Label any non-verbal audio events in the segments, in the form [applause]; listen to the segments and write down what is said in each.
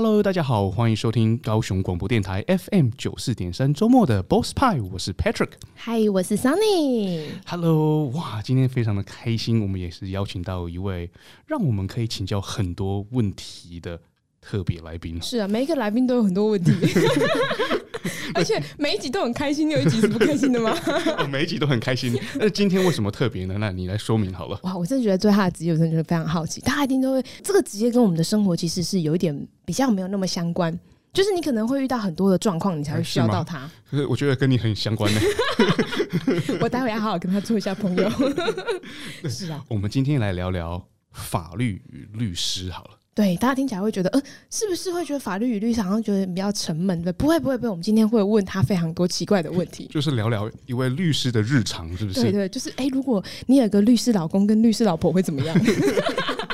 Hello，大家好，欢迎收听高雄广播电台 FM 九四点三周末的 Boss 派，我是 Patrick。Hi，我是 Sunny。Hello，哇，今天非常的开心，我们也是邀请到一位让我们可以请教很多问题的特别来宾。是啊，每一个来宾都有很多问题。[laughs] [laughs] [laughs] [laughs] 而且每一集都很开心，有一集是不开心的吗？[laughs] 哦，每一集都很开心。[laughs] 那今天为什么特别呢？那你来说明好了。哇，我真的觉得对他的职业，我真的觉得非常好奇。大家一定都会，这个职业跟我们的生活其实是有一点比较没有那么相关。就是你可能会遇到很多的状况，你才会需要到他。可是我觉得跟你很相关呢。我待会要好好跟他做一下朋友。是啊，我们今天来聊聊法律与律师好了。对，大家听起来会觉得，呃，是不是会觉得法律与律师好像觉得比较沉闷？的，不会，不会，不会。我们今天会问他非常多奇怪的问题，[laughs] 就是聊聊一位律师的日常，是不是？对对，就是，哎，如果你有个律师老公跟律师老婆会怎么样？[laughs]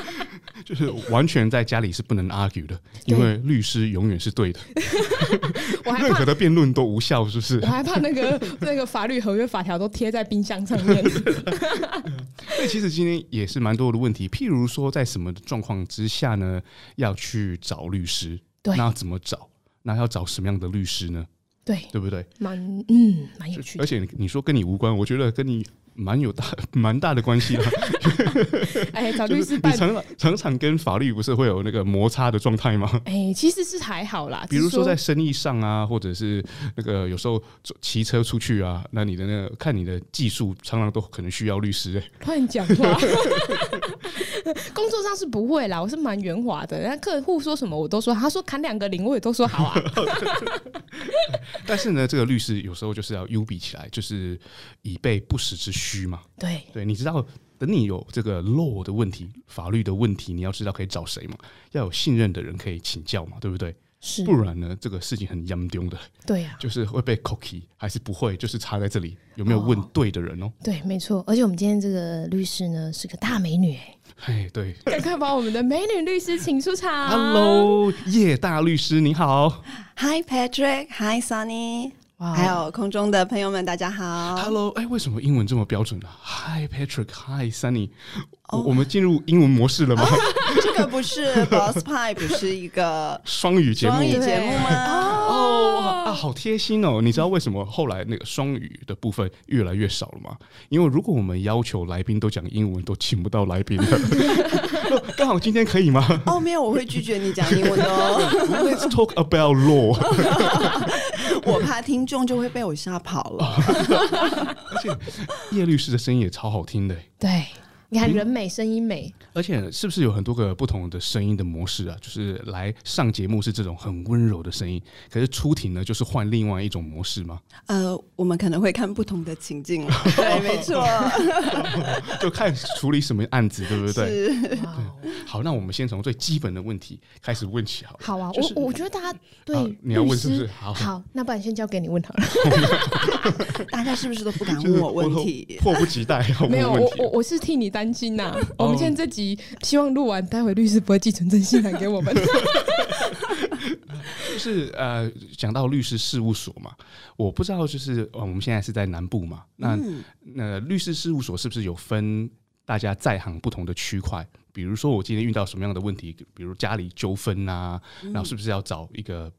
就是完全在家里是不能 argue 的，因为律师永远是对的，[laughs] 任何的辩论都无效，是不是？我还怕那个 [laughs] 那个法律合约法条都贴在冰箱上面。[laughs] 所以其实今天也是蛮多的问题，譬如说在什么状况之下呢，要去找律师？对，那要怎么找？那要找什么样的律师呢？对，对不对？蛮嗯，蛮有趣的。而且你说跟你无关，我觉得跟你。蛮有大 [laughs] 蛮大的关系的，[laughs] 哎，找律师，办常常常跟法律不是会有那个摩擦的状态吗？[laughs] 哎，其实是还好啦。比如说在生意上啊，或者是那个有时候骑车出去啊，那你的那个看你的技术，常常都可能需要律师。哎，乱讲话。[laughs] 工作上是不会啦，我是蛮圆滑的。那客户说什么我都说，他说砍两个零，我也都说好啊。[laughs] 但是呢，这个律师有时候就是要优比起来，就是以备不时之需。嘛？对对，你知道，等你有这个 law 的问题、法律的问题，你要知道可以找谁嘛？要有信任的人可以请教嘛，对不对？是，不然呢，这个事情很严重的。对呀、啊，就是会被 cookie 还是不会，就是差在这里有没有问对的人哦。对，没错。而且我们今天这个律师呢，是个大美女哎。哎，对，赶快把我们的美女律师请出场。Hello，叶大律师，你好。Hi Patrick，Hi Sunny。Wow. 还有空中的朋友们，大家好。Hello，哎，为什么英文这么标准呢、啊、？Hi Patrick，Hi Sunny，、oh. 我们进入英文模式了吗？这 [laughs] 个不是 Boss [laughs] 派，不是一个双语节目，双语节目吗？哦、oh. oh. 啊，好贴心哦！你知道为什么后来那个双语的部分越来越少了吗？因为如果我们要求来宾都讲英文，都请不到来宾了。[laughs] 刚好今天可以吗？哦、oh,，没有，我会拒绝你讲英文的哦。Let's talk about law。[laughs] 我怕听众就会被我吓跑了。而且叶律师的声音也超好听的。对。你看人美声音美，而且是不是有很多个不同的声音的模式啊？就是来上节目是这种很温柔的声音，可是出庭呢就是换另外一种模式吗？呃，我们可能会看不同的情境，[laughs] 对，没错，[laughs] 就看处理什么案子，对不对？对。好，那我们先从最基本的问题开始问起好了，好。好啊，就是、我我觉得大家对、啊、你要问是不是？好，好，那不然先交给你问好了。[laughs] 大家是不是都不敢问我问题？迫不及待要问问题。没有，我我我是替你担心呐、啊。我们现在这集希望录完，待会律师不会寄存真信函给我们。[laughs] 就是呃，讲到律师事务所嘛，我不知道，就是呃，我们现在是在南部嘛，那那律师事务所是不是有分大家在行不同的区块？比如说我今天遇到什么样的问题，比如家里纠纷啊，然后是不是要找一个？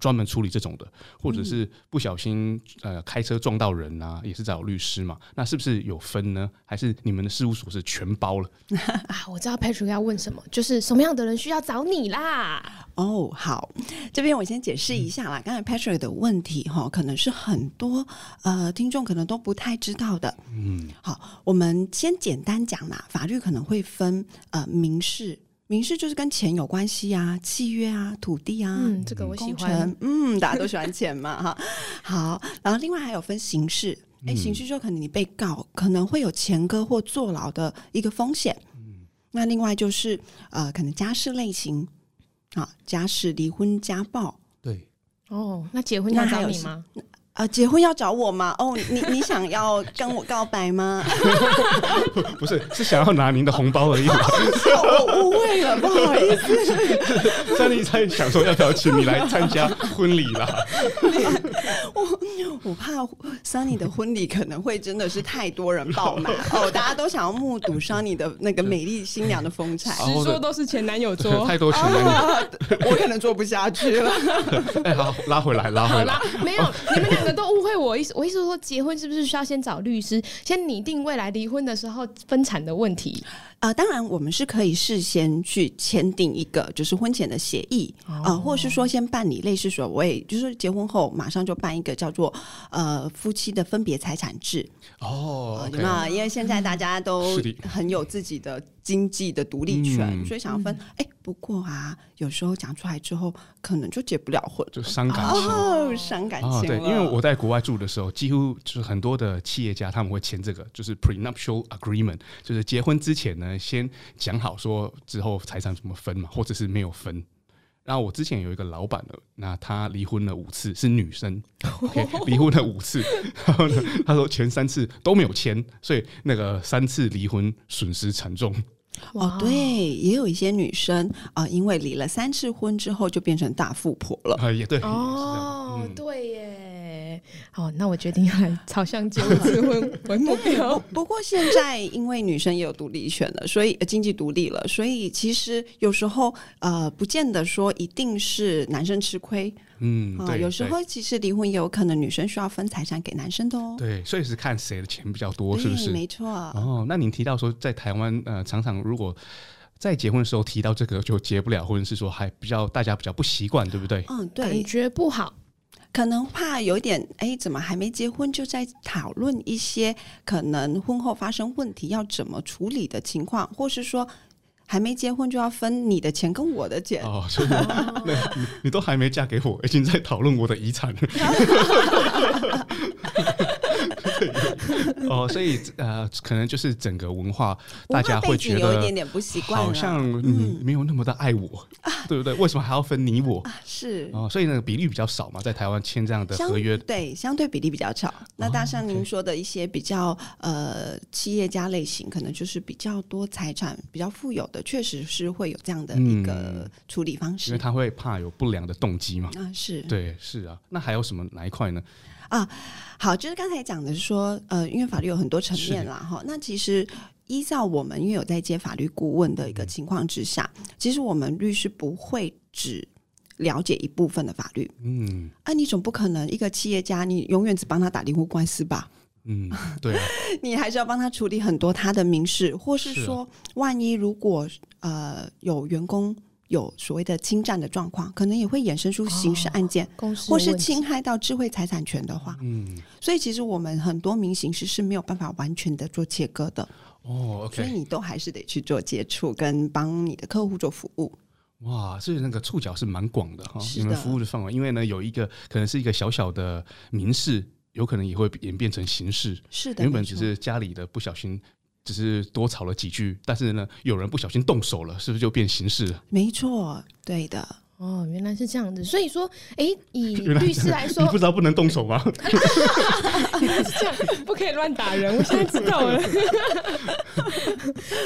专门处理这种的，或者是不小心呃开车撞到人啊，也是找律师嘛？那是不是有分呢？还是你们的事务所是全包了？[laughs] 啊，我知道 Patrick 要问什么，就是什么样的人需要找你啦？哦，好，这边我先解释一下啦。刚才 Patrick 的问题哈，可能是很多呃听众可能都不太知道的。嗯，好，我们先简单讲啦。法律可能会分呃民事。民事就是跟钱有关系啊，契约啊，土地啊，嗯，这个我喜欢，嗯，大家都喜欢钱嘛，哈，[laughs] 好，然后另外还有分刑事，哎、嗯，刑事就可能你被告可能会有前科或坐牢的一个风险，嗯，那另外就是呃，可能家事类型，啊，家事、离婚、家暴，对，哦，那结婚要找你吗？啊，结婚要找我吗？哦，你你想要跟我告白吗？[laughs] 不是，是想要拿您的红包而已。我误会了，不好意思。珊妮在想说要不要请你来参加婚礼啦。[laughs] 我我怕珊妮的婚礼可能会真的是太多人爆满 [laughs] 哦，大家都想要目睹珊妮的那个美丽新娘的风采。实说都是前男友桌，太多前男友，啊，我可能做不下去了。哎，好，拉回来，拉回来。没有，你们两个都误会我意思。我意思是说，结婚是不是需要先找律师，先拟定未来离婚的时候分产的问题？啊、呃，当然，我们是可以事先去签订一个就是婚前的协议啊、哦呃，或者是说先办理类似所谓就是结婚后马上就办一个叫做呃夫妻的分别财产制哦，对吗？因为现在大家都 [laughs] 很有自己的经济的独立权，嗯、所以想要分。哎、嗯，不过啊，有时候讲出来之后，可能就结不了婚，就伤感情哦，伤感情、哦。对，因为我在国外住的时候，几乎就是很多的企业家他们会签这个，就是 prenuptial agreement，就是结婚之前呢。先讲好说之后财产怎么分嘛，或者是没有分。然后我之前有一个老板呢，那他离婚了五次，是女生，[laughs] 离、okay, 婚了五次。然后呢，他说前三次都没有签，所以那个三次离婚损失惨重。哦，对，也有一些女生啊、呃，因为离了三次婚之后就变成大富婆了。啊，也对。哦，嗯、对耶。好，那我决定要来朝向结婚 [laughs] 为目标。不过现在因为女生也有独立权了，所以经济独立了，所以其实有时候呃，不见得说一定是男生吃亏。嗯，对，有时候其实离婚也有可能女生需要分财产给男生的哦。对，所以是看谁的钱比较多，是不是？没错。哦，那您提到说在台湾呃，常常如果在结婚的时候提到这个就结不了婚，是说还比较大家比较不习惯，对不对？嗯，对，感觉不好。可能怕有点哎，怎么还没结婚就在讨论一些可能婚后发生问题要怎么处理的情况，或是说还没结婚就要分你的钱跟我的钱哦，所以你 [laughs] 你都还没嫁给我，已经在讨论我的遗产了。[laughs] [laughs] 哦，所以呃，可能就是整个文化，大家会觉得有一点点不习惯，好像你没有那么的爱我，嗯、对不对？为什么还要分你我？啊、是哦，所以那个比例比较少嘛，在台湾签这样的合约，对，相对比例比较少。那大像您说的一些比较、呃企业家类型，可能就是比较多财产、比较富有的，确实是会有这样的一个处理方式，嗯、因为他会怕有不良的动机嘛。啊，是对，是啊。那还有什么哪一块呢？啊，好，就是刚才讲的是说，呃，因为法律有很多层面啦，哈。那其实依照我们因为有在接法律顾问的一个情况之下，嗯，其实我们律师不会只了解一部分的法律。嗯，啊，你总不可能一个企业家，你永远只帮他打离婚官司吧？[laughs] 嗯，对啊，[laughs] 你还是要帮他处理很多他的民事，或是说，是啊，万一如果呃有员工。有所谓的侵占的状况，可能也会衍生出刑事案件，哦、或是侵害到智慧财产权的话，嗯，所以其实我们很多民刑事是没有办法完全的做切割的哦，okay、所以你都还是得去做接触，跟帮你的客户做服务。哇，所以那个触角是蛮广的哈，你们服务的范围，因为呢有一个可能是一个小小的民事，有可能也会演变成刑事，是的，原本只是家里的不小心。只是多吵了几句，但是呢，有人不小心动手了，是不是就变形式了？没错，对的。哦，原来是这样子。所以说，哎，以律师来说，你不知道不能动手吗？[laughs] 原来是这样，不可以乱打人。我现在知道了。[laughs]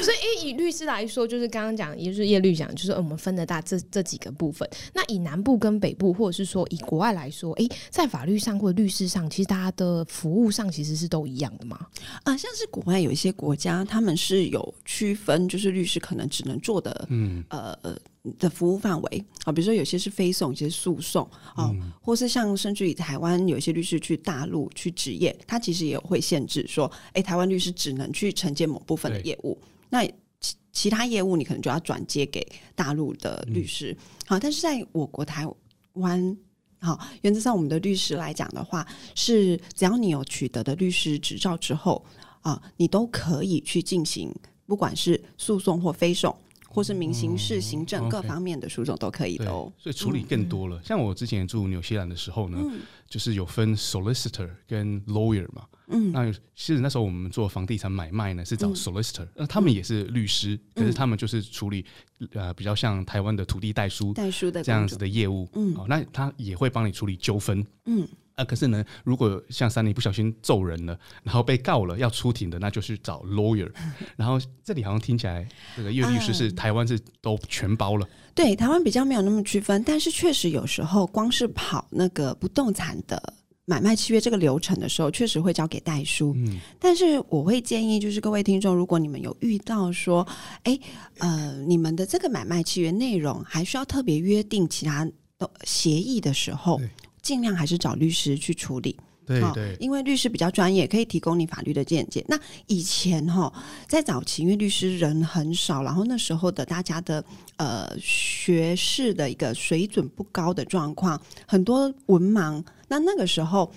所以，哎，以律师来说，就是刚刚讲，也就是叶律讲，就是我们分得大这这几个部分。那以南部跟北部，或者是说以国外来说，哎，在法律上或者律师上，其实大家的服务上其实是都一样的嘛？啊，像是国外有一些国家，他们是有区分，就是律师可能只能做的，嗯，呃呃。的服务范围啊，比如说有些是非讼，有些是诉讼啊，或是像甚至于台湾有一些律师去大陆去执业，他其实也有会限制说，哎、欸，台湾律师只能去承接某部分的业务，那其其他业务你可能就要转接给大陆的律师。好、嗯，但是在我国台湾，好，原则上我们的律师来讲的话，是只要你有取得的律师执照之后啊，你都可以去进行，不管是诉讼或非讼。或是民刑事、行政各方面的诉讼都可以的哦，所以处理更多了。像我之前住纽西兰的时候呢，就是有分 solicitor 跟 lawyer 嘛。嗯，那其实那时候我们做房地产买卖呢，是找 solicitor，那他们也是律师，可是他们就是处理呃比较像台湾的土地代书、代书的这样子的业务。嗯，哦，那他也会帮你处理纠纷。嗯。啊，可是呢，如果像三妮不小心揍人了，然后被告了要出庭的，那就是找 lawyer。[laughs] 然后这里好像听起来，这个叶律师是台湾是都全包了。对，台湾比较没有那么区分，但是确实有时候光是跑那个不动产的买卖契约这个流程的时候，确实会交给代书。嗯，但是我会建议，就是各位听众，如果你们有遇到说，哎，呃，你们的这个买卖契约内容还需要特别约定其他的协议的时候。尽量还是找律师去处理，对对，因为律师比较专业，可以提供你法律的见解。那以前哈，在早期，因为律师人很少，然后那时候的大家的呃学士的一个水准不高的状况，很多文盲。那那个时候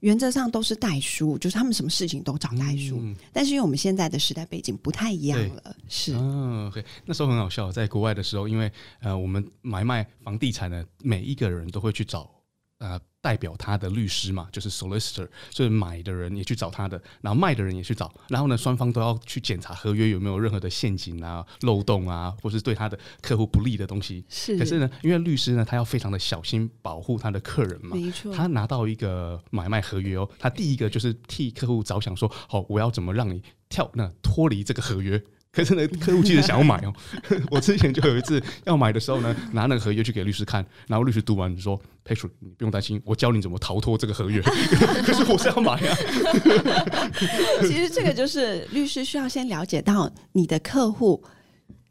原则上都是代书，就是他们什么事情都找代书。嗯、但是因为我们现在的时代背景不太一样了，是嗯、啊，OK，那时候很好笑，在国外的时候，因为呃，我们买卖房地产的每一个人都会去找。呃，代表他的律师嘛，就是 solicitor，就是买的人也去找他的，然后卖的人也去找，然后呢，双方都要去检查合约有没有任何的陷阱啊、漏洞啊，或是对他的客户不利的东西。是，可是呢，因为律师呢，他要非常的小心保护他的客人嘛，没错。他拿到一个买卖合约哦，他第一个就是替客户着想，说，好，我要怎么让你跳那脱离这个合约。可是呢，客户其实想要买哦。[laughs] 我之前就有一次要买的时候呢，拿那个合约去给律师看，然后律师读完说：“Patrick，你不用担心，我教你怎么逃脱这个合约。[laughs] ”可是我是要买啊。[laughs] 其实这个就是律师需要先了解到你的客户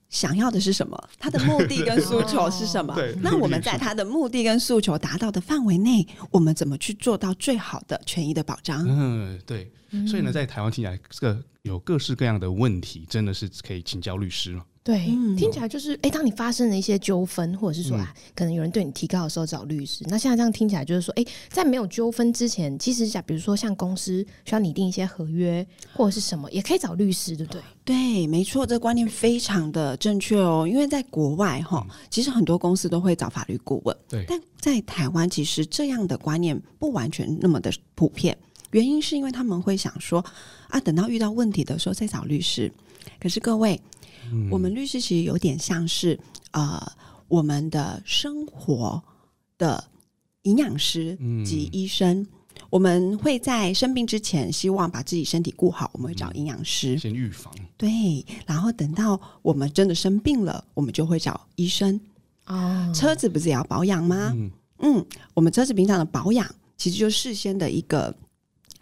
想要的是什么，他的目的跟诉求是什么。对，那我们在他的目的跟诉求达到的范围内，我们怎么去做到最好的权益的保障？嗯，对。所以呢，在台湾听起来，这个有各式各样的问题，真的是可以请教律师了。对，听起来就是，哎、欸，当你发生了一些纠纷，或者是说啊，可能有人对你提告的时候找律师。那现在这样听起来，就是说，哎、欸，在没有纠纷之前，其实像比如说像公司需要拟定一些合约或者是什么，也可以找律师，对不对？对，没错，这个观念非常的正确哦。因为在国外哈，其实很多公司都会找法律顾问，对。但在台湾，其实这样的观念不完全那么的普遍。原因是因为他们会想说啊，等到遇到问题的时候再找律师。可是各位，嗯、我们律师其实有点像是呃，我们的生活的营养师及医生。嗯、我们会在生病之前，希望把自己身体顾好，我们会找营养师、嗯、先预防。对，然后等到我们真的生病了，我们就会找医生。哦，车子不是也要保养吗？嗯，嗯，我们车子平常的保养，其实就事先的一个。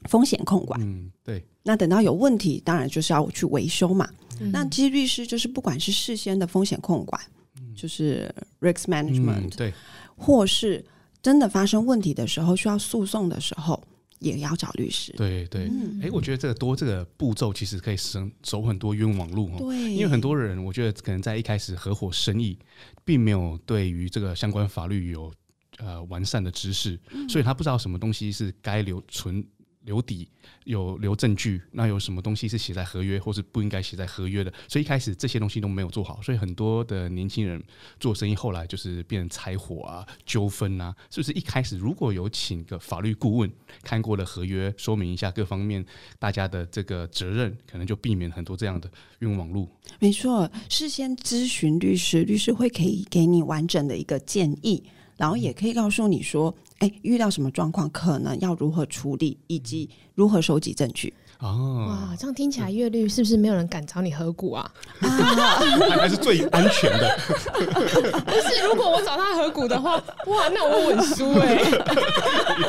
风险控管，嗯，对。那等到有问题，当然就是要去维修嘛。嗯、那其实律师就是不管是事先的风险控管，嗯、就是 risk management，、嗯、对，或是真的发生问题的时候需要诉讼的时候，也要找律师。对对，哎、嗯欸，我觉得这个多这个步骤其实可以省走很多冤枉路哦。对，因为很多人我觉得可能在一开始合伙生意，并没有对于这个相关法律有呃完善的知识，嗯、所以他不知道什么东西是该留存。留底有留证据，那有什么东西是写在合约，或是不应该写在合约的？所以一开始这些东西都没有做好，所以很多的年轻人做生意后来就是变成拆伙啊、纠纷啊，是不是？一开始如果有请个法律顾问看过了合约，说明一下各方面大家的这个责任，可能就避免很多这样的冤枉路。没错，事先咨询律师，律师会可以给你完整的一个建议。然后也可以告诉你说，哎，遇到什么状况，可能要如何处理，以及如何收集证据。哦，哇，这样听起来，月律是不是没有人敢找你合股啊？[laughs] [laughs] 还是最安全的。[laughs] 不是，如果我找他合股的话，哇，那我稳输哎。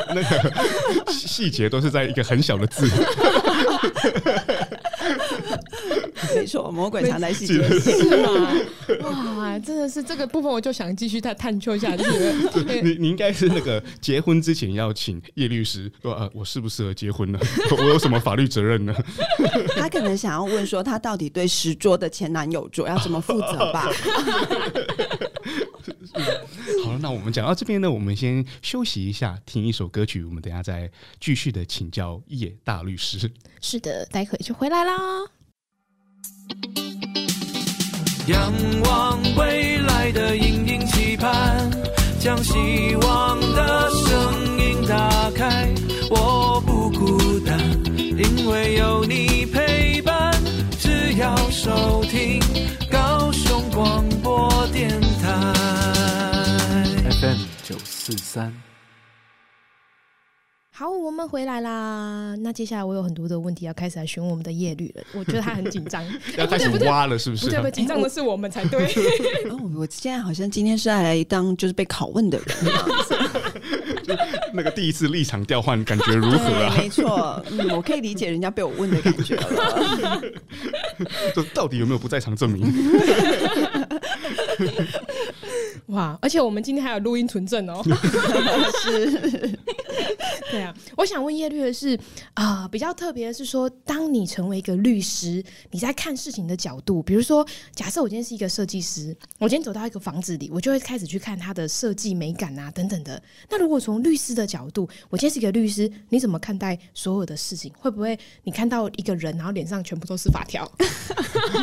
那个细节都是在一个很小的字。[laughs] 没错，魔鬼藏在细节，是吗？哇，真的是这个部分，我就想继续再探究下去。你你应该是那个结婚之前要请叶律师说，呃，我适不适合结婚呢？[laughs] 我有什么法律责任呢？[laughs] 他可能想要问说，他到底对十桌的前男友桌要怎么负责吧？好了，那我们讲到这边呢，我们先休息一下，听一首歌曲，我们等下再继续的请教叶大律师。是的，待会就回来啦。仰望未来的隐隐期盼，将希望的声音打开。我不孤单，因为有你陪伴。只要收听 FM 九四三。好，我们回来啦。那接下来我有很多的问题要开始来询问我们的叶律了。[laughs] 我觉得他很紧张，要开始挖了，是不是？不对，不对，紧张的是我们才对。[laughs] 哦，我现在好像今天是来当就是被拷问的人。就那个第一次立场调换，感觉如何啊？[laughs] 没错，嗯，我可以理解人家被我问的感觉了。[laughs] 这到底有没有不在场证明？[laughs] 哇！而且我们今天还有录音存证哦。是。对啊，我想问叶律的是啊、呃，比较特别的是说，当你成为一个律师，你在看事情的角度，比如说，假设我今天是一个设计师，我今天走到一个房子里，我就会开始去看它的设计美感啊，等等的。那如果从律师的角度，我今天是一个律师，你怎么看待所有的事情？会不会你看到一个人，然后脸上全部都是法条？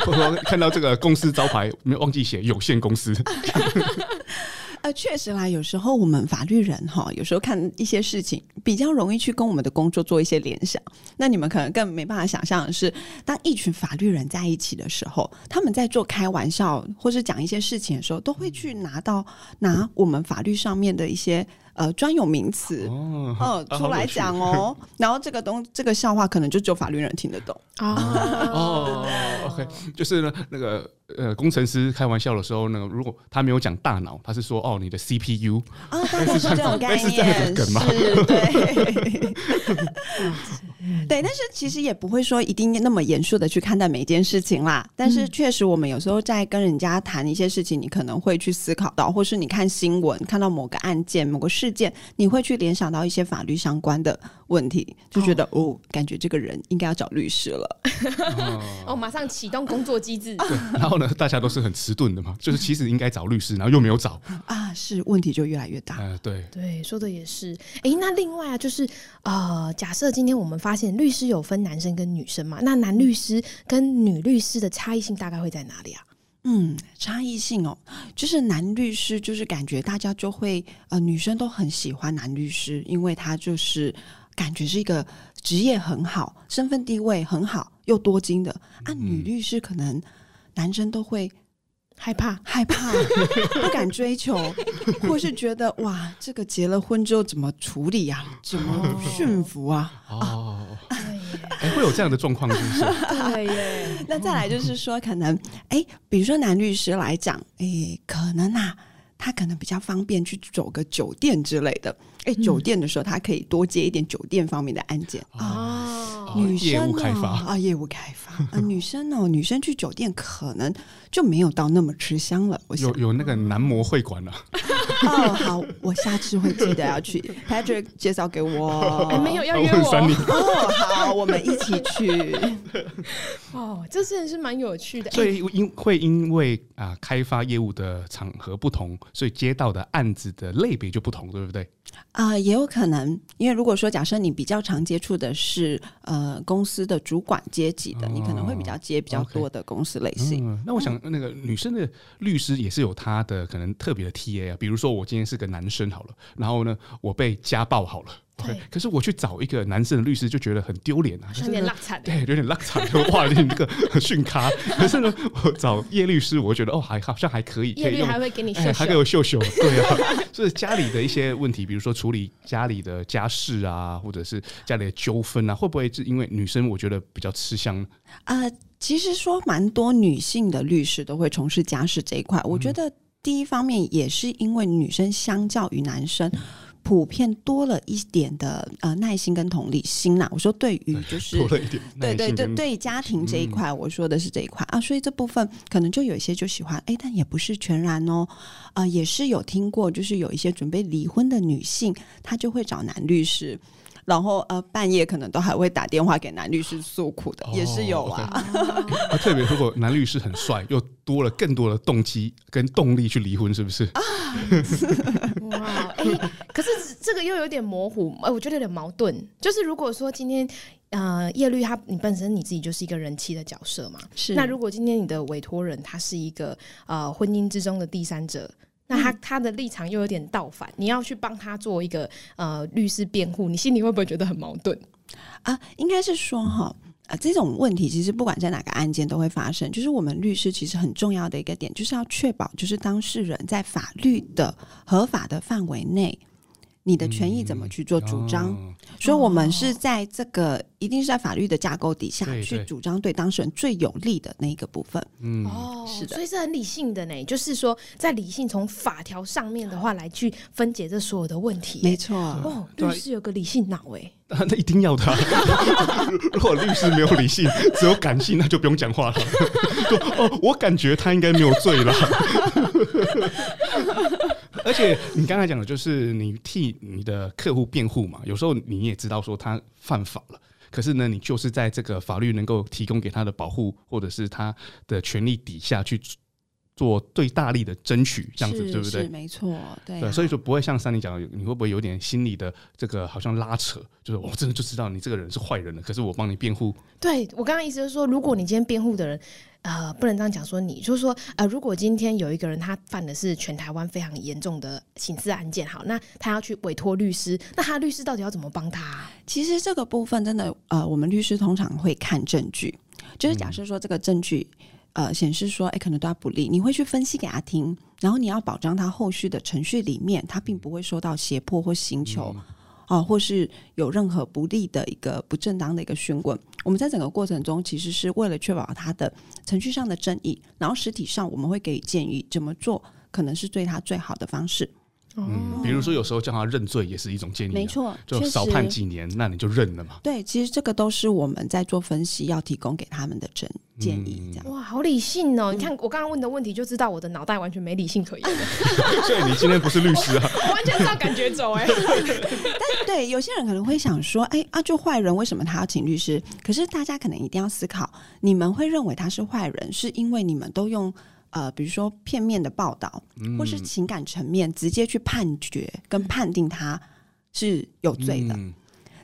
或者说看到这个公司招牌没有忘记写有限公司？呃，确实啦，有时候我们法律人哈，有时候看一些事情比较容易去跟我们的工作做一些联想。那你们可能更没办法想象的是，当一群法律人在一起的时候，他们在做开玩笑或是讲一些事情的时候，都会去拿到拿我们法律上面的一些。呃，专有名词哦，哦，出来讲哦，然后这个东这个笑话可能就只有法律人听得懂。哦。哦，OK，就是呢，那个呃，工程师开玩笑的时候呢，如果他没有讲大脑，他是说哦，你的 CPU 啊，大概是这种 [laughs] 概念，是这样的梗吗？对。[laughs] 对，但是其实也不会说一定那么严肃的去看待每一件事情啦。但是确实，我们有时候在跟人家谈一些事情，你可能会去思考到，或是你看新闻看到某个案件、某个事件，你会去联想到一些法律相关的问题，就觉得哦，哦，感觉这个人应该要找律师了。[laughs] 哦，马上启动工作机制。然后呢，[laughs] 大家都是很迟钝的嘛，就是其实应该找律师，然后又没有找 [laughs] 啊，是问题就越来越大。呃，对对，说的也是。哎，那另外啊，就是呃，假设今天我们发现律师有分男生跟女生嘛，那男律师跟女律师的差异性大概会在哪里啊？嗯，差异性哦，就是男律师就是感觉大家就会呃，女生都很喜欢男律师，因为他就是感觉是一个职业很好、身份地位很好又多金的。啊，女律师可能男生都会。害怕，[laughs] 害怕，[laughs] 不敢追求，[laughs] 或是觉得哇，这个结了婚之后怎么处理呀、啊？怎么驯服啊？哦，哎、欸，会有这样的状况，是不是？对耶。那再来就是说，可能哎、欸，比如说男律师来讲，哎、欸，可能啊，他可能比较方便去走个酒店之类的。哎、欸，酒店的时候，他可以多接一点酒店方面的案件哦。女生、开发啊，业务开发啊，女生哦，[laughs] 女生去酒店可能就没有到那么吃香了。我有有那个男模会馆了。哦，好，我下次会记得要去。[laughs] Patrick 介绍给我，欸、没有要约我。哦，好，我们一起去。[laughs] 哦，这真的是蛮有趣的。所以因会因为啊开发业务的场合不同，所以接到的案子的类别就不同，对不对？啊、呃，也有可能，因为如果说假设你比较常接触的是呃公司的主管阶级的，哦，你可能会比较接比较多的公司类型。嗯、那我想那个女生的律师也是有她的可能特别的 TA 啊，比如说我今天是个男生好了，然后呢我被家暴好了。对，可是我去找一个男生的律师就觉得很丢脸啊，有点落惨，对，有点落惨，哇，有点这个训咖。可是呢，我找叶律师，我觉得哦，还好像还可以，叶律还会给你秀秀，欸、还给我秀秀，对啊，所以家里的一些问题，比如说处理家里的家事啊，或者是家里的纠纷啊，会不会是因为女生我觉得比较吃香呢？呃，其实说蛮多女性的律师都会从事家事这一块，我觉得第一方面也是因为女生相较于男生。普遍多了一点的呃耐心跟同理心呐、啊，我说对于就是多了一点对对对对家庭这一块、嗯，我说的是这一块啊，所以这部分可能就有一些就喜欢哎，但也不是全然哦，啊、呃，也是有听过，就是有一些准备离婚的女性，她就会找男律师。然后呃，半夜可能都还会打电话给男律师诉苦的，哦、也是有啊。Okay、[laughs] 啊，特别如果男律师很帅，又多了更多的动机跟动力去离婚，是不是？啊，哇，哎，可是这个又有点模糊，哎，我觉得有点矛盾。就是如果说今天呃，叶律他你本身你自己就是一个人妻的角色嘛，是。那如果今天你的委托人他是一个呃婚姻之中的第三者。那他他的立场又有点倒反，你要去帮他做一个呃律师辩护，你心里会不会觉得很矛盾啊？应该是说哈，啊，这种问题其实不管在哪个案件都会发生。就是我们律师其实很重要的一个点，就是要确保就是当事人在法律的合法的范围内，你的权益怎么去做主张。哦所以，我们是在这个一定是在法律的架构底下去主张对当事人最有利的那一个部分。嗯，哦，是的所以是很理性的呢。就是说，在理性从法条上面的话来去分解这所有的问题。没错，哦，律师有个理性脑哎。那一定要的、啊。[laughs] 如果律师没有理性，只有感性，那就不用讲话了。[laughs] 哦，我感觉他应该没有罪了。[laughs] 而且你刚才讲的就是你替你的客户辩护嘛，有时候你也知道说他犯法了，可是呢，你就是在这个法律能够提供给他的保护或者是他的权利底下去做最大力的争取，这样子对不对？没错，对、啊、对，所以说不会像珊妮讲的，你会不会有点心理的这个好像拉扯？就是我真的就知道你这个人是坏人了，可是我帮你辩护。对，我刚刚意思就是说，如果你今天辩护的人。呃，不能这样讲，说你就是说，呃，如果今天有一个人他犯的是全台湾非常严重的刑事案件，好，那他要去委托律师，那他律师到底要怎么帮他？其实这个部分真的，呃，我们律师通常会看证据，就是假设说这个证据，呃，显示说，哎，可能对他不利，你会去分析给他听，然后你要保障他后续的程序里面，他并不会受到胁迫或刑求。嗯哦，或是有任何不利的一个不正当的一个询问，我们在整个过程中其实是为了确保他的程序上的争议，然后实体上我们会给建议，怎么做可能是对他最好的方式。嗯，比如说有时候叫他认罪也是一种建议，没错，就少判几年，那你就认了嘛。对，其实这个都是我们在做分析要提供给他们的建建议，这样。哇，好理性哦！你看我刚刚问的问题，就知道我的脑袋完全没理性可言。[laughs] 所以你今天不是律师啊？我 [laughs] 完全照感觉走哎。[laughs] 但对有些人可能会想说，哎啊，就坏人为什么他要请律师？可是大家可能一定要思考，你们会认为他是坏人，是因为你们都用。呃，比如说片面的报道，或是情感层面直接去判决跟判定他是有罪的，嗯、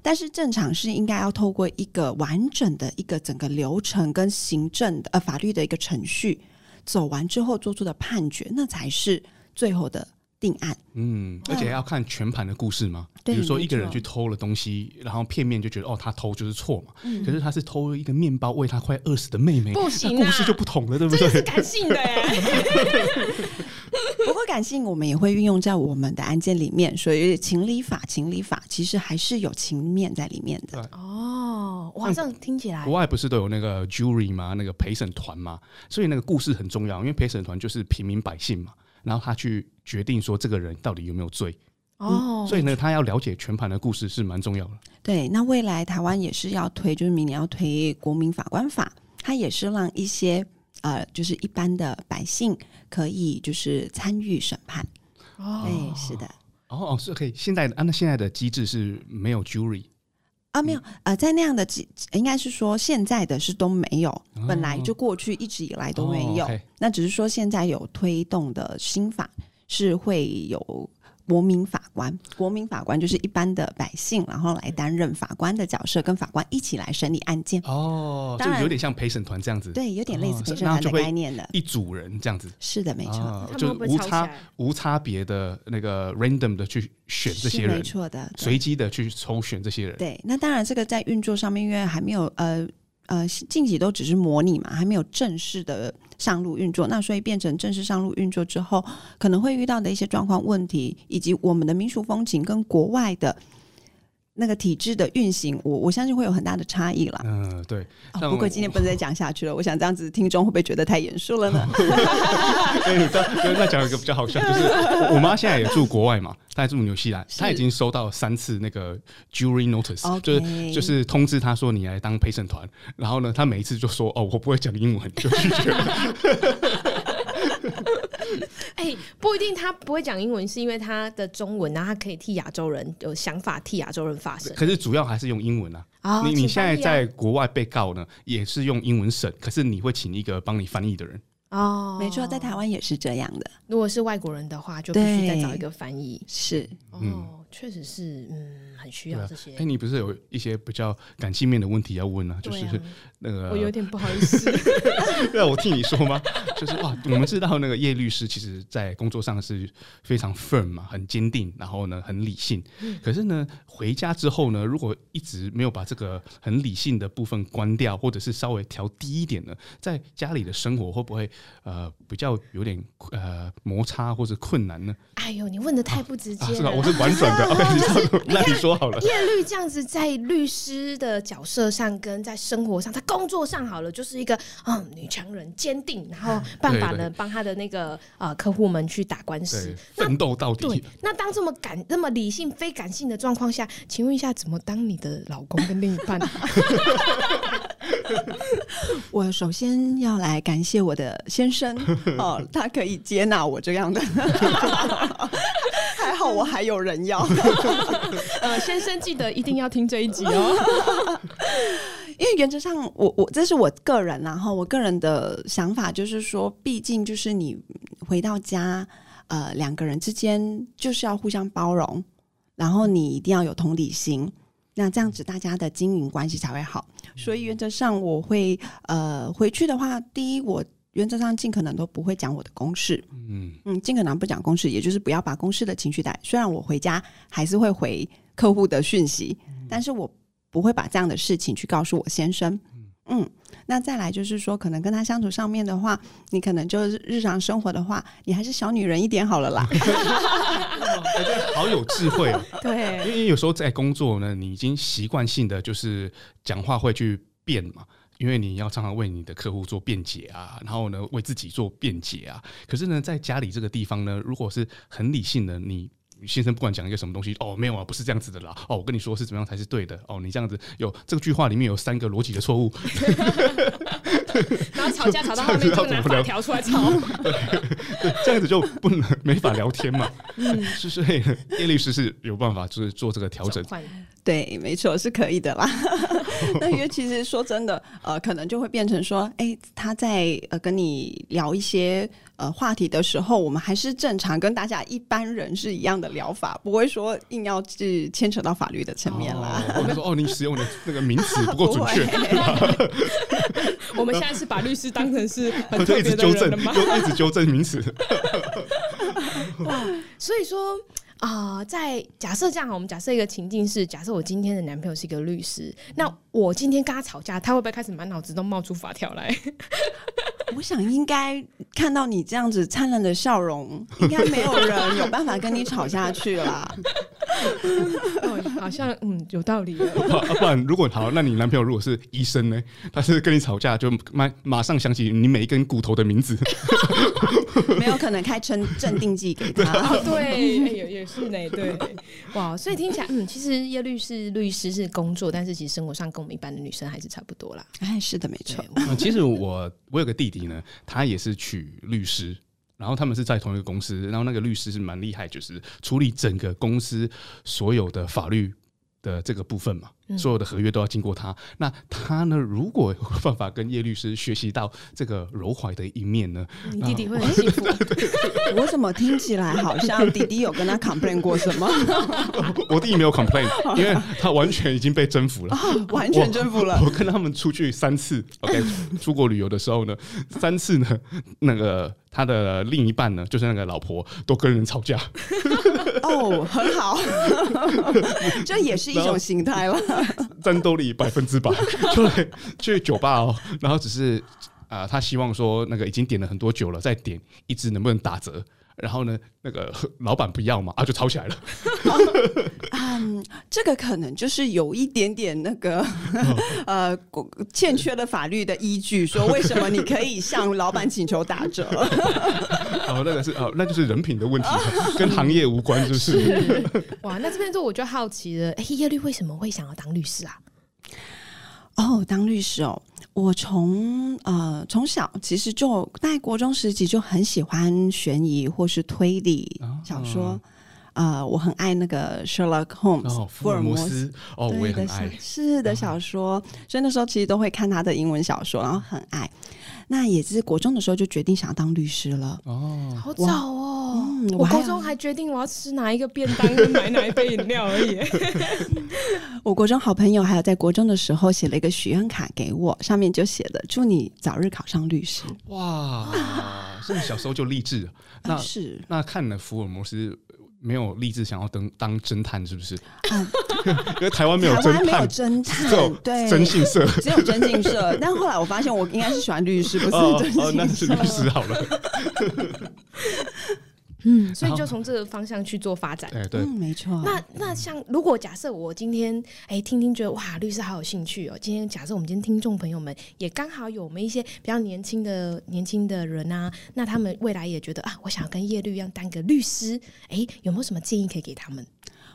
但是正常是应该要透过一个完整的一个整个流程跟行政的呃法律的一个程序走完之后做出的判决，那才是最后的。定案，嗯，而且要看全盘的故事嘛。比如说一个人去偷了东西，然后片面就觉得哦，他偷就是错嘛。可是他是偷一个面包喂他快饿死的妹妹，不行，故事就不同了，对不对？这是感性的哎。[laughs] 不过感性我们也会运用在我们的案件里面，所以情理法，情理法其实还是有情面在里面的。哦，哇，这样听起来，国外不是都有那个 jury 吗？那个陪审团嘛，所以那个故事很重要，因为陪审团就是平民百姓嘛。然后他去决定说这个人到底有没有罪哦，所以呢，他要了解全盘的故事是蛮重要的。对，那未来台湾也是要推，就是明年要推国民法官法，它也是让一些呃，就是一般的百姓可以就是参与审判。哦，对，是的。哦哦，是可以。现在啊，那现在的机制是没有 jury。啊，没有，呃，在那样的几，应该是说现在的是都没有，哦、本来就过去一直以来都没有，那只是说现在有推动的新法是会有。国民法官，国民法官就是一般的百姓，然后来担任法官的角色，跟法官一起来审理案件。哦，就有点像陪审团这样子。对，有点类似陪审团的概念的。一组人这样子。是的，没错。哦、就无差无差别的那个 random 的去选这些人，没错的，随机的去抽选这些人。对，那当然这个在运作上面，因为还没有呃。呃，近期都只是模拟嘛，还没有正式的上路运作。那所以变成正式上路运作之后，可能会遇到的一些状况、问题，以及我们的民俗风情跟国外的。那个体制的运行，我我相信会有很大的差异了。嗯，对。哦、不过今天不能再讲下去了，我想这样子听众会不会觉得太严肃了呢？[laughs] 那讲一个比较好笑，就是我妈现在也住国外嘛，她住纽西兰，她已经收到三次那个 jury notice，、就是就是通知她说你来当陪审团，然后呢，她每一次就说哦，我不会讲英文，就拒绝了。[laughs] [laughs] 哎、欸，不一定，他不会讲英文，是因为他的中文然后，他可以替亚洲人有想法，替亚洲人发声。可是主要还是用英文啊。哦、你你现在在国外被告呢，也是用英文审，可是你会请一个帮你翻译的人。哦，没错，在台湾也是这样的。如果是外国人的话，就必须再找一个翻译。是，嗯。哦确实是，嗯，很需要这些。哎、啊，你不是有一些比较感性面的问题要问啊？就是那个，我有点不好意思。[laughs] 对啊，我替你说吗？就是哇，我们知道那个叶律师，其实在工作上是非常 firm 嘛，很坚定，然后呢，很理性。嗯、可是呢，回家之后呢，如果一直没有把这个很理性的部分关掉，或者是稍微调低一点呢，在家里的生活会不会呃比较有点呃摩擦或者困难呢？哎呦，你问的太不直接了。我是婉转的。OK，[laughs] 你说，那你说好了。叶律这样子在律师的角色上，跟在生活上，在工作上好了，就是一个嗯女强人，坚定，然后办法呢帮他的那个呃客户们去打官司，奋斗到底。对，那当这么感、那么理性、非感性的状况下，请问一下，怎么当你的老公跟另一半？[laughs] [laughs] 我首先要来感谢我的先生 [laughs] 哦，他可以接纳我这样的，[laughs] 还好我还有人要。呃，先生记得一定要听这一集哦，因为原则上我我这是我个人，然后我个人的想法就是说，毕竟就是你回到家，呃，两个人之间就是要互相包容，然后你一定要有同理心。那这样子，大家的经营关系才会好。所以原则上，我会呃回去的话，第一，我原则上尽可能都不会讲我的公事，嗯嗯，尽可能不讲公事，也就是不要把公事的情绪带。虽然我回家还是会回客户的讯息，但是我不会把这样的事情去告诉我先生。嗯，那再来就是说，可能跟他相处上面的话，你可能就是日常生活的话，你还是小女人一点好了啦。[laughs] 我觉得好有智慧哦。[laughs] 对，因为有时候在工作呢，你已经习惯性的就是讲话会去辩嘛，因为你要常常为你的客户做辩解啊，然后呢为自己做辩解啊。可是呢，在家里这个地方呢，如果是很理性的你。先生不管讲一个什么东西，哦，没有啊，不是这样子的啦。哦，我跟你说是怎么样才是对的。哦，你这样子有这个句话里面有三个逻辑的错误。[laughs] [laughs] 然后吵架吵到后面就拿法条出来吵。对，对，这样子就不能没法聊天嘛。嗯，是所以叶律师是有办法就是做这个调整。对，没错，是可以的啦。[laughs] 那因为其实说真的，呃，可能就会变成说，哎、欸，他在呃跟你聊一些。呃，话题的时候，我们还是正常跟大家一般人是一样的疗法，不会说硬要去牵扯到法律的层面啦。我们说哦，你使用的那个名词不够准确。[laughs] [laughs] 我们现在是把律师当成是很特别的人了吗？就一直纠正名词。[laughs] 哇，所以说啊、呃，在假设这样，我们假设一个情境是，假设我今天的男朋友是一个律师，那我今天跟他吵架，他会不会开始满脑子都冒出法条来？[laughs] 我想应该看到你这样子灿烂的笑容，应该没有人有办法跟你吵下去啦。[laughs] 哦，好像嗯有道理。[laughs] 不然如果好，那你男朋友如果是医生呢？他是跟你吵架就马马上想起你每一根骨头的名字。[laughs] 没有可能开成镇定剂给他。哦、对，也也是呢。对，哇，所以听起来嗯，其实叶律师律师是工作，但是其实生活上跟我们一般的女生还是差不多啦。哎，是的，没错。嗯、其实我我有个弟弟呢，他也是娶律师，然后他们是在同一个公司，然后那个律师是蛮厉害，就是处理整个公司所有的法律的这个部分嘛。所有的合约都要经过他。那他呢？如果有办法跟叶律师学习到这个柔怀的一面呢？你弟弟会很幸福。[laughs] 我怎么听起来好像弟弟有跟他 complain 过什么？[laughs] 我弟弟没有 complain，[laughs] 因为他完全已经被征服了，完全征服了。我跟他们出去三次，OK，出国旅游的时候呢，三次呢，那个他的另一半呢，就是那个老婆，都跟人吵架。哦，很好，这也是一种形态了。[laughs] 战斗力百分之百，[laughs] 就去酒吧哦，然后只是啊、呃，他希望说那个已经点了很多酒了，再点一支能不能打折？然后呢，那个 [laughs] 老板不要嘛，啊，就吵起来了。[laughs] 嗯，这个可能就是有一点点那个 [laughs] 呃欠缺的法律的依据，说为什么你可以向老板请求打折？哦，那个是哦，那就是人品的问题，跟行业无关，就是，是。哇，那这边就我就好奇了，哎，叶律为什么会想要当律师啊？哦，当律师哦。我从呃从小其实就在国中时期就很喜欢悬疑或是推理小说，呃，我很爱那个 Sherlock Holmes、哦、福尔摩斯哦，我也很爱是的小说，哦，所以那时候其实都会看他的英文小说，然后很爱。那也是国中的时候就决定想要当律师了哦，好早哦！嗯、我高中还决定我要吃哪一个便当跟买哪一杯饮料而已。[laughs] 我国中好朋友还有在国中的时候写了一个许愿卡给我，上面就写了“祝你早日考上律师”。哇，是你小时候就立志？那是那看了福尔摩斯。没有立志想要当当侦探，是不是？嗯、[laughs] 因为台湾没有侦探，没有侦探，对，征信社 [laughs] 只有征信社。但后来我发现，我应该是喜欢律师，不是哦，[laughs] 那是律师好了。嗯，所以就从这个方向去做发展。对对，嗯，没错。那那像如果假设我今天哎听听觉得哇律师好有兴趣哦，今天假设我们今天听众朋友们也刚好有我们一些比较年轻的年轻的人啊，那他们未来也觉得啊，我想要跟叶律一样当个律师，哎，有没有什么建议可以给他们？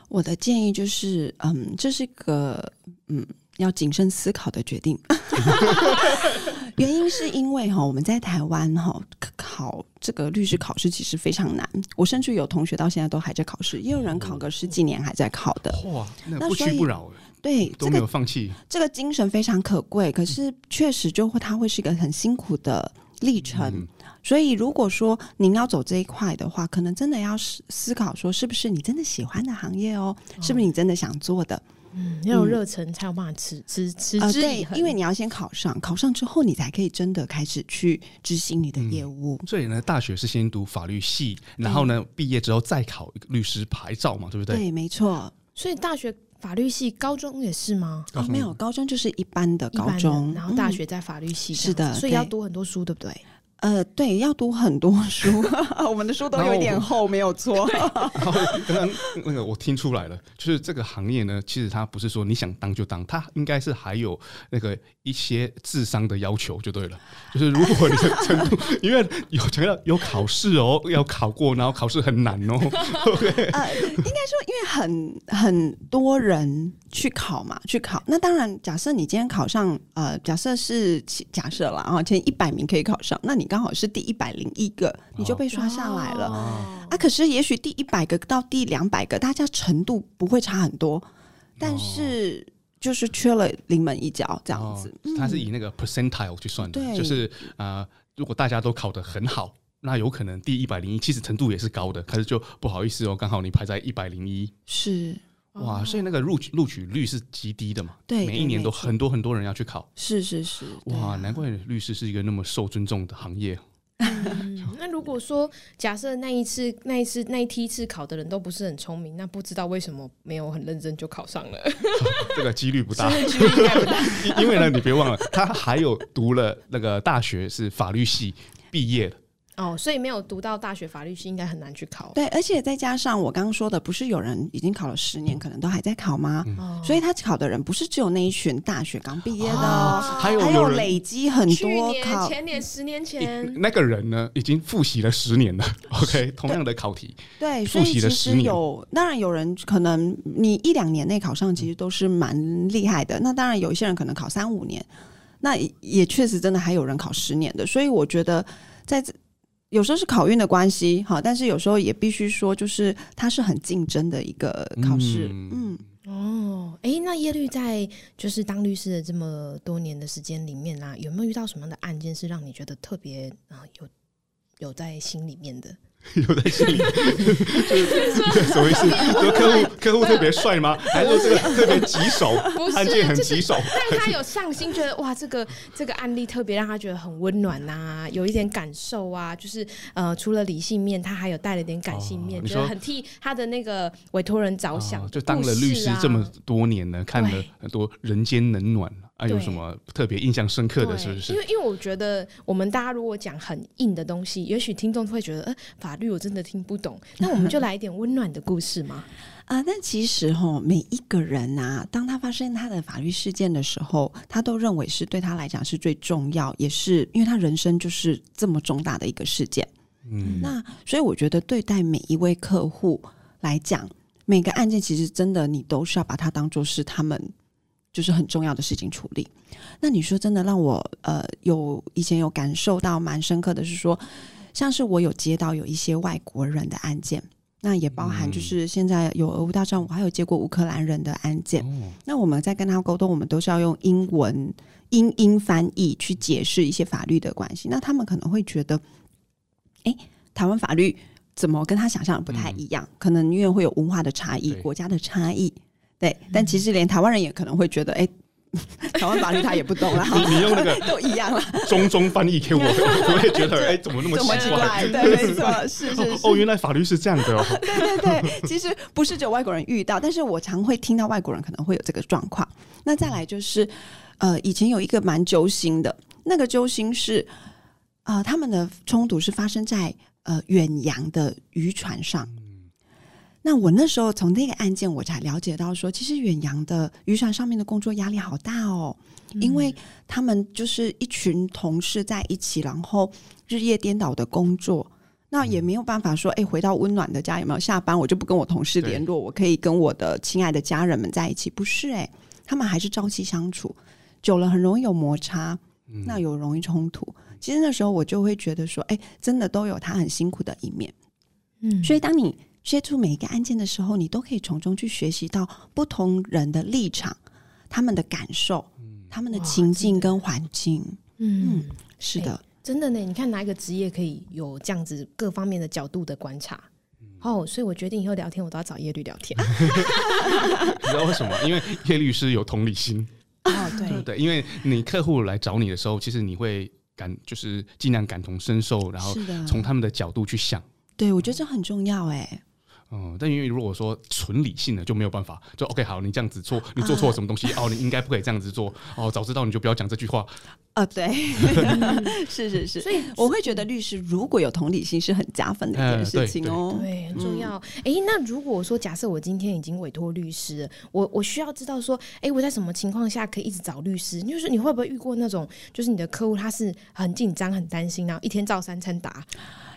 我的建议就是，嗯，这是个嗯要谨慎思考的决定。[laughs] 原因是因为哈，我们在台湾哈考这个律师考试其实非常难。我甚至有同学到现在都还在考试，也有人考个十几年还在考的。哇，那不屈不挠，对，都没有放弃。这个精神非常可贵，可是确实就会，它会是一个很辛苦的历程。嗯所以，如果说您要走这一块的话，可能真的要思思考说，是不是你真的喜欢的行业哦？哦是不是你真的想做的？嗯，要有热忱才有办法持持持之以恒。对，因为你要先考上，考上之后你才可以真的开始去执行你的业务。嗯、所以呢，大学是先读法律系，然后呢，毕业之后再考一个律师牌照嘛，对不对？对，没错。所以大学法律系，高中也是吗？哦，没有，高中就是一般的高中，然后大学在法律系，是的，所以要读很多书，对不对？呃，对，要读很多书，[laughs] 我们的书都有一点厚，没有错。[laughs] 然后刚刚那个我听出来了，就是这个行业呢，其实它不是说你想当就当，它应该是还有那个一些智商的要求就对了。就是如果你的程度，[laughs] 因为有强调有考试哦，要考过，然后考试很难哦。Okay、呃，应该说，因为很很多人去考嘛，去考。那当然，假设你今天考上，呃，假设是假设了啊，前一百名可以考上，那你。刚好是第一百零一个，你就被刷下来了、哦、啊！可是也许第一百个到第两百个，大家程度不会差很多，但是就是缺了临门一脚这样子。它、哦、是以那个 percentile 去算的，嗯、就是啊、呃，如果大家都考得很好，那有可能第一百零一其实程度也是高的，可是就不好意思哦，刚好你排在一百零一，是哇，所以那个录取录取率是极低的嘛？对，每一年都很多很多人要去考，是是是，哇，难怪律师是一个那么受尊重的行业。[laughs] 嗯、那如果说假设那一次那一次那一梯次考的人都不是很聪明，那不知道为什么没有很认真就考上了？[laughs] [laughs] 这个几率不大，几率不大。因为呢，你别忘了，他还有读了那个大学是法律系毕业的。哦，所以没有读到大学法律系，应该很难去考。对，而且再加上我刚刚说的，不是有人已经考了十年，可能都还在考吗？嗯、所以他考的人不是只有那一群大学刚毕业的，哦，还有还有累积很多考。前年、十年前，那个人呢，已经复习了十年了。[laughs] OK，同样的考题，对，复习了十年。有，当然有人可能你一两年内考上，其实都是蛮厉害的。那当然有一些人可能考三五年，那也确实真的还有人考十年的。所以我觉得在这。有时候是考运的关系，好，但是有时候也必须说，就是它是很竞争的一个考试。嗯，嗯哦，哎，那叶律在就是当律师的这么多年的时间里面啊，有没有遇到什么样的案件是让你觉得特别啊有有在心里面的？[laughs] 有在心里，就是什么意思？说客户客户特别帅吗？还是说这个特别棘手？案件很棘手，但他有上心，觉得哇，这个这个案例特别让他觉得很温暖呐、啊，有一点感受啊。就是呃，除了理性面，他还有带了点感性面，觉得很替他的那个委托人着想、哦。就当了律师这么多年呢，看了很多人间冷暖。啊，有什么特别印象深刻的是不是？因为因为我觉得，我们大家如果讲很硬的东西，也许听众会觉得，呃，法律我真的听不懂。[laughs] 那我们就来一点温暖的故事嘛。[laughs] 啊，但其实哈，每一个人啊，当他发生他的法律事件的时候，他都认为是对他来讲是最重要，也是因为他人生就是这么重大的一个事件。嗯，那所以我觉得，对待每一位客户来讲，每个案件其实真的你都是要把它当做是他们。就是很重要的事情处理。那你说真的让我呃有以前有感受到蛮深刻的是说，像是我有接到有一些外国人的案件，那也包含就是现在有俄乌大战，我还有接过乌克兰人的案件。那我们在跟他沟通，我们都是要用英文英英翻译去解释一些法律的关系。那他们可能会觉得，哎，台湾法律怎么跟他想象的不太一样？可能因为会有文化的差异，国家的差异。对，但其实连台湾人也可能会觉得，哎，台湾法律他也不懂啦。你你用那个 [laughs] 都一样了，中中翻译给我，[laughs] 我也觉得，哎，怎么那么奇怪？[laughs] 对，没错，是是是。哦，原来法律是这样的哦。对对对，其实不是只有外国人遇到，但是我常会听到外国人可能会有这个状况。那再来就是，呃，以前有一个蛮揪心的，那个揪心是，呃，他们的冲突是发生在呃远洋的渔船上。那我那时候从那个案件，我才了解到说，其实远洋的渔船上面的工作压力好大哦，因为他们就是一群同事在一起，然后日夜颠倒的工作，那也没有办法说，哎，回到温暖的家有没有？下班我就不跟我同事联络，我可以跟我的亲爱的家人们在一起，不是哎，他们还是朝夕相处，久了很容易有摩擦，那有容易冲突。其实那时候我就会觉得说，哎，真的都有他很辛苦的一面，嗯，所以当你。接触每一个案件的时候，你都可以从中去学习到不同人的立场、他们的感受、嗯、他们的情境跟环境。嗯，嗯，是的，欸，真的呢。你看哪一个职业可以有这样子各方面的角度的观察？嗯、哦，所以我决定以后聊天我都要找叶律聊天。[laughs] 你知道为什么？因为叶律师有同理心。哦，对对，对，因为你客户来找你的时候，其实你会感就是尽量感同身受，然后从他们的角度去想。对，我觉得这很重要，哎。嗯，但因为如果说纯理性的就没有办法，就 OK 好，你这样子做，你做错了什么东西、啊、哦，你应该不可以这样子做哦，早知道你就不要讲这句话。啊，对，[laughs] 是是是，所以我会觉得律师如果有同理心是很加分的一件事情哦，嗯、对，对，很重要。哎、嗯，那如果说假设我今天已经委托律师，我我需要知道说，哎，我在什么情况下可以一直找律师？就是你会不会遇过那种，就是你的客户他是很紧张、很担心，然后一天照三餐打？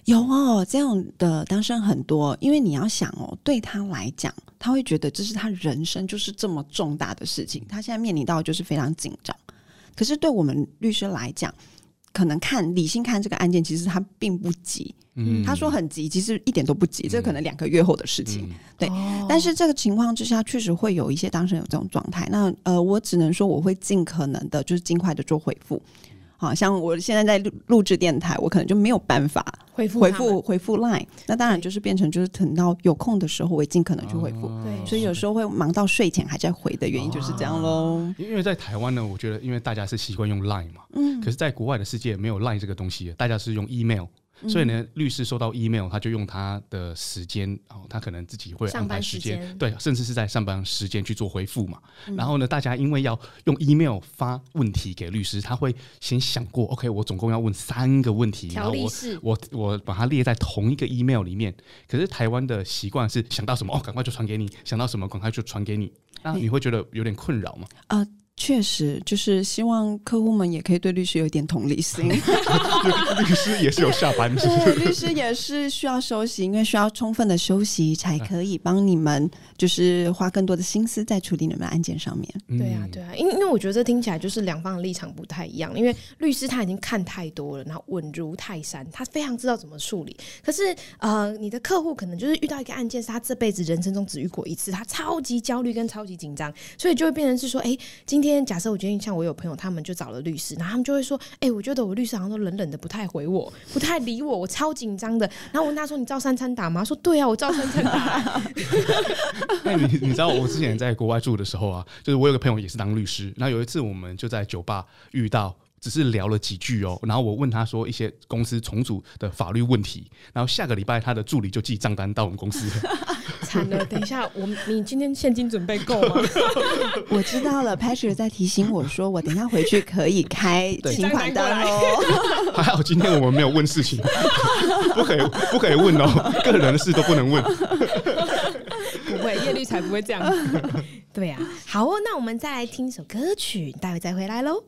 有哦，这样的当事人很多，因为你要想哦，对他来讲，他会觉得这是他人生就是这么重大的事情，他现在面临到就是非常紧张。可是对我们律师来讲，可能看理性看这个案件，其实他并不急。嗯，他说很急，其实一点都不急，这可能两个月后的事情。嗯、对、哦，但是这个情况之下，确实会有一些当事人有这种状态。那呃，我只能说我会尽可能的，就是尽快的做回复。好像我现在在录录制电台，我可能就没有办法回复回复回复 Line。那当然就是变成就是等到有空的时候，我也尽可能去回复。对、哦，所以有时候会忙到睡前还在回的原因就是这样喽。因为在台湾呢，我觉得因为大家是习惯用 Line 嘛，嗯，可是在国外的世界没有 Line 这个东西，大家是用 email。所以呢，律师收到 email，他就用他的时间，哦，他可能自己会安排时间，对，甚至是在上班时间去做回复嘛。嗯。然后呢，大家因为要用 email 发问题给律师，他会先想过，OK，我总共要问三个问题，然后我我我把它列在同一个 email 里面。可是台湾的习惯是想到什么哦，赶快就传给你，想到什么赶快就传给你，那你会觉得有点困扰吗？啊。确实，就是希望客户们也可以对律师有一点同理心。[laughs] 律师也是有下班，对，律师也是需要休息，因为需要充分的休息才可以帮你们，就是花更多的心思在处理你们的案件上面。对啊，对啊，因因为我觉得这听起来就是两方的立场不太一样。因为律师他已经看太多了，然后稳如泰山，他非常知道怎么处理。可是呃，你的客户可能就是遇到一个案件，是他这辈子人生中只遇过一次，他超级焦虑跟超级紧张，所以就会变成是说，哎，今天。今天假设我今天像我有朋友，他们就找了律师，然后他们就会说：“哎、我觉得我律师好像都冷冷的，不太回我，不太理我，我超紧张的。”然后我问他说：“你照三餐打吗？”他说：“对啊，我照三餐打。[laughs] ”那你你知道我之前在国外住的时候啊，就是我有个朋友也是当律师，然后有一次我们就在酒吧遇到。只是聊了几句哦，然后我问他说一些公司重组的法律问题，然后下个礼拜他的助理就寄账单到我们公司。[laughs] 惨了，等一下，我你今天现金准备够吗？[laughs] 我知道了，Patrick 在提醒我说，我等一下回去可以开 [laughs] 请款单哦。还好今天我们没有问事情，不可以不可以问哦，个人的事都不能问。不会，叶律才不会这样。对呀、啊，好哦，那我们再来听一首歌曲，待会再回来喽。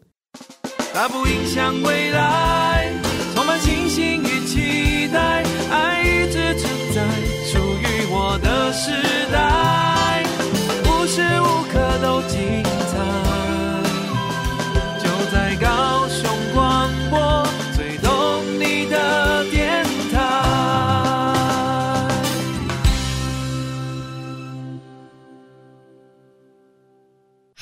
它不影响未来，充满信心与期待，爱一直存在，属于我的时代，无时无刻都精彩，就在高雄广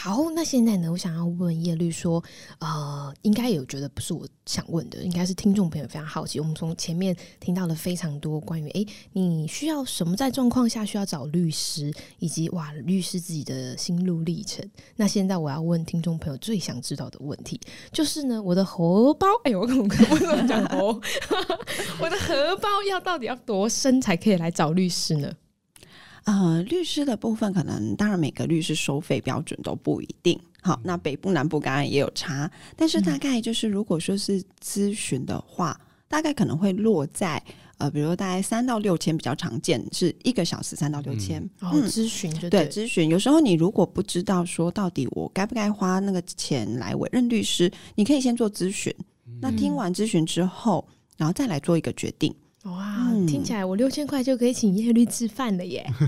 好，那现在呢，我想要问叶律说，呃，应该有觉得不是我想问的，应该是听众朋友非常好奇。我们从前面听到了非常多关于，哎，你需要什么在状况下需要找律师，以及哇，律师自己的心路历程。那现在我要问听众朋友最想知道的问题，就是呢，我的荷包，哎呦，我怎么跟我怎么讲哦？[laughs] 我的荷包要到底要多深才可以来找律师呢？呃，律师的部分可能，当然每个律师收费标准都不一定。好，那北部南部当然也有差，但是大概就是如果说是咨询的话，大概可能会落在呃，比如说大概三到六千比较常见，是一个小时三到六千。嗯、哦，咨询就对咨询。有时候你如果不知道说到底我该不该花那个钱来委任律师，你可以先做咨询。嗯、那听完咨询之后，然后再来做一个决定。哇，嗯、听起来我六千块就可以请叶律吃饭了耶！[laughs]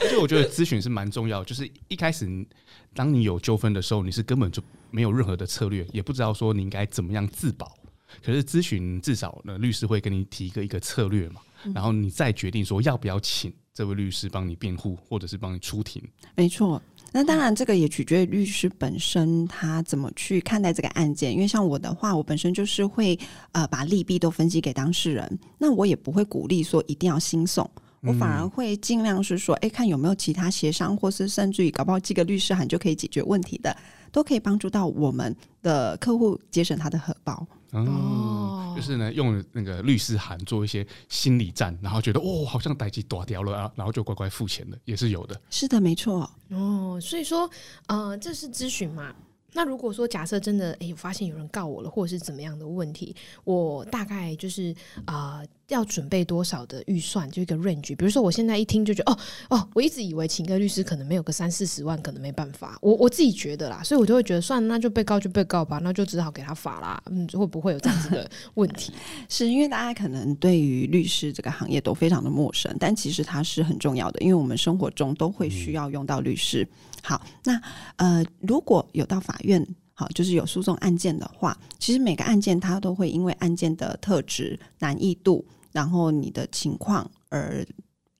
而且我觉得咨询是蛮重要，就是一开始当你有纠纷的时候，你是根本就没有任何的策略，也不知道说你应该怎么样自保。可是咨询至少呢，律师会跟你提一个一个策略嘛，然后你再决定说要不要请这位律师帮你辩护，或者是帮你出庭。没错。那当然，这个也取决于律师本身他怎么去看待这个案件。因为像我的话，我本身就是会呃把利弊都分析给当事人。那我也不会鼓励说一定要新送，我反而会尽量是说，哎，看有没有其他协商，或是甚至于搞不好寄个律师函就可以解决问题的，都可以帮助到我们的客户节省他的荷包。哦，就是呢，用那个律师函做一些心理战，然后觉得哦，好像代志大条了啊，然后就乖乖付钱了，也是有的。是的，没错。哦，所以说，呃，这是咨询嘛？那如果说假设真的，哎，我发现有人告我了，或者是怎么样的问题，我大概就是啊。呃要准备多少的预算？就一个 range。比如说，我现在一听就觉得，哦哦，我一直以为请个律师可能没有个三四十万，可能没办法。我我自己觉得啦，所以我就会觉得，算了，那就被告就被告吧，那就只好给他罚啦。嗯，会不会有这样子的 [laughs] 问题？[laughs] 是因为大家可能对于律师这个行业都非常的陌生，但其实它是很重要的，因为我们生活中都会需要用到律师。好，那呃，如果有到法院，好，就是有诉讼案件的话，其实每个案件它都会因为案件的特质、难易度。然后你的情况而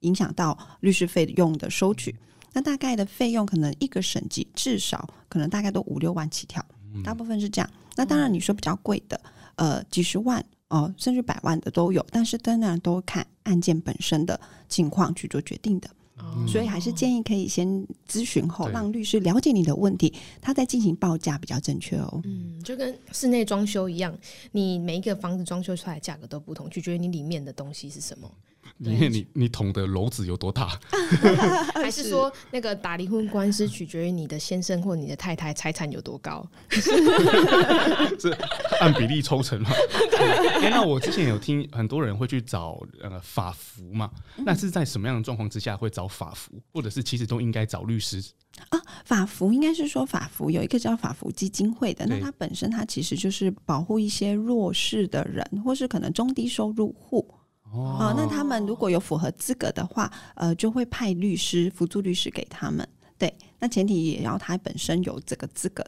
影响到律师费用的收取，那大概的费用可能一个审级至少可能大概都五六万起跳，大部分是这样。那当然你说比较贵的，呃，几十万哦，甚至百万的都有，但是当然都看案件本身的情况去做决定的。所以还是建议可以先咨询后，让律师了解你的问题，他再进行报价比较正确哦。嗯，就跟室内装修一样，你每一个房子装修出来价格都不同，取决于你里面的东西是什么。你你捅的篓子有多大？[laughs] 还是说那个打离婚官司取决于你的先生或你的太太财产有多高？[laughs] 是按比例抽成吗？[laughs] 对。那我之前有听很多人会去找呃法服嘛，那是在什么样的状况之下会找法服，或者是其实都应该找律师啊？法服应该是说法服有一个叫法服基金会的，那它本身它其实就是保护一些弱势的人，或是可能中低收入户。哦，那他们如果有符合资格的话，呃，就会派律师、辅助律师给他们。对，那前提也要他本身有这个资格。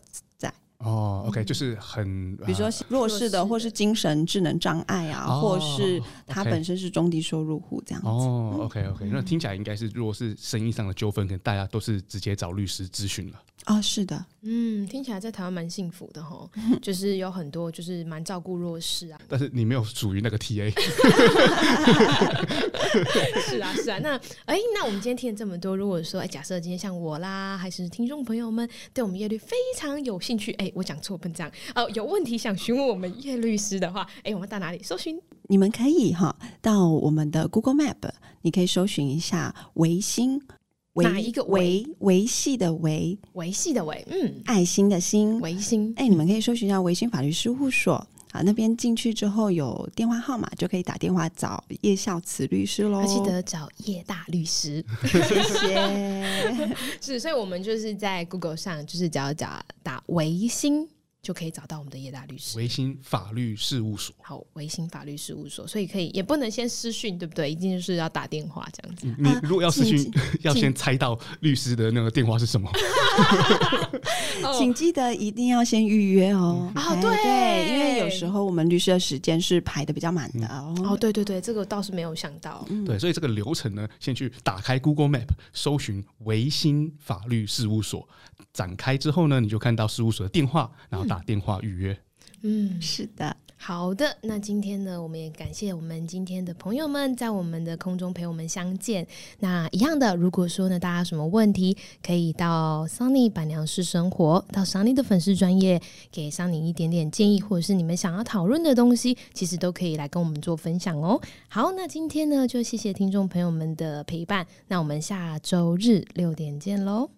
哦，OK，就是很，比如说弱势的，或是精神智能障碍啊，哦、或是他本身是中低收入户这样子。哦，OK，OK，那听起来应该是，如果是生意上的纠纷，可能大家都是直接找律师咨询了。哦，是的，嗯，听起来在台湾蛮幸福的哈，[laughs] 就是有很多就是蛮照顾弱势啊。但是你没有属于那个 TA。[laughs] [laughs] 是啊，是啊。那哎、欸，那我们今天听了这么多，如果说哎、欸，假设今天像我啦，还是听众朋友们对我们业律非常有兴趣，哎、欸，我讲错笨这样哦、呃，有问题想询问我们叶律师的话，哎、欸，我们到哪里搜寻？你们可以哈到我们的 Google Map，你可以搜寻一下维新。哪一个维维系的维维系的维，嗯，爱心的心维新。哎，你们可以搜寻一下维新法律事务所啊，那边进去之后有电话号码，就可以打电话找叶孝慈律师喽。记得找叶大律师，[laughs] 谢谢。是，所以我们就是在 Google 上，就是只要找打维新。就可以找到我们的叶大律师，维新法律事务所。好，维新法律事务所，所以可以也不能先私讯，对不对？一定就是要打电话这样子。你如果要私讯，[laughs] 要先猜到律师的那个电话是什么。[laughs] 请记得一定要先预约哦。啊，对，因为有时候我们律师的时间是排的比较满的哦。哦，对对对，这个倒是没有想到。对，所以这个流程呢，先去打开 Google Map，搜寻维新法律事务所，展开之后呢，你就看到事务所的电话，然后。打电话预约，嗯，是的，好的。那今天呢，我们也感谢我们今天的朋友们在我们的空中陪我们相见。那一样的，如果说呢，大家有什么问题，可以到 Sunny 板娘式生活，到 Sunny 的粉丝专业，给 Sunny 一点点建议，或者是你们想要讨论的东西，其实都可以来跟我们做分享哦。好，那今天呢，就谢谢听众朋友们的陪伴。那我们下周日六点见喽。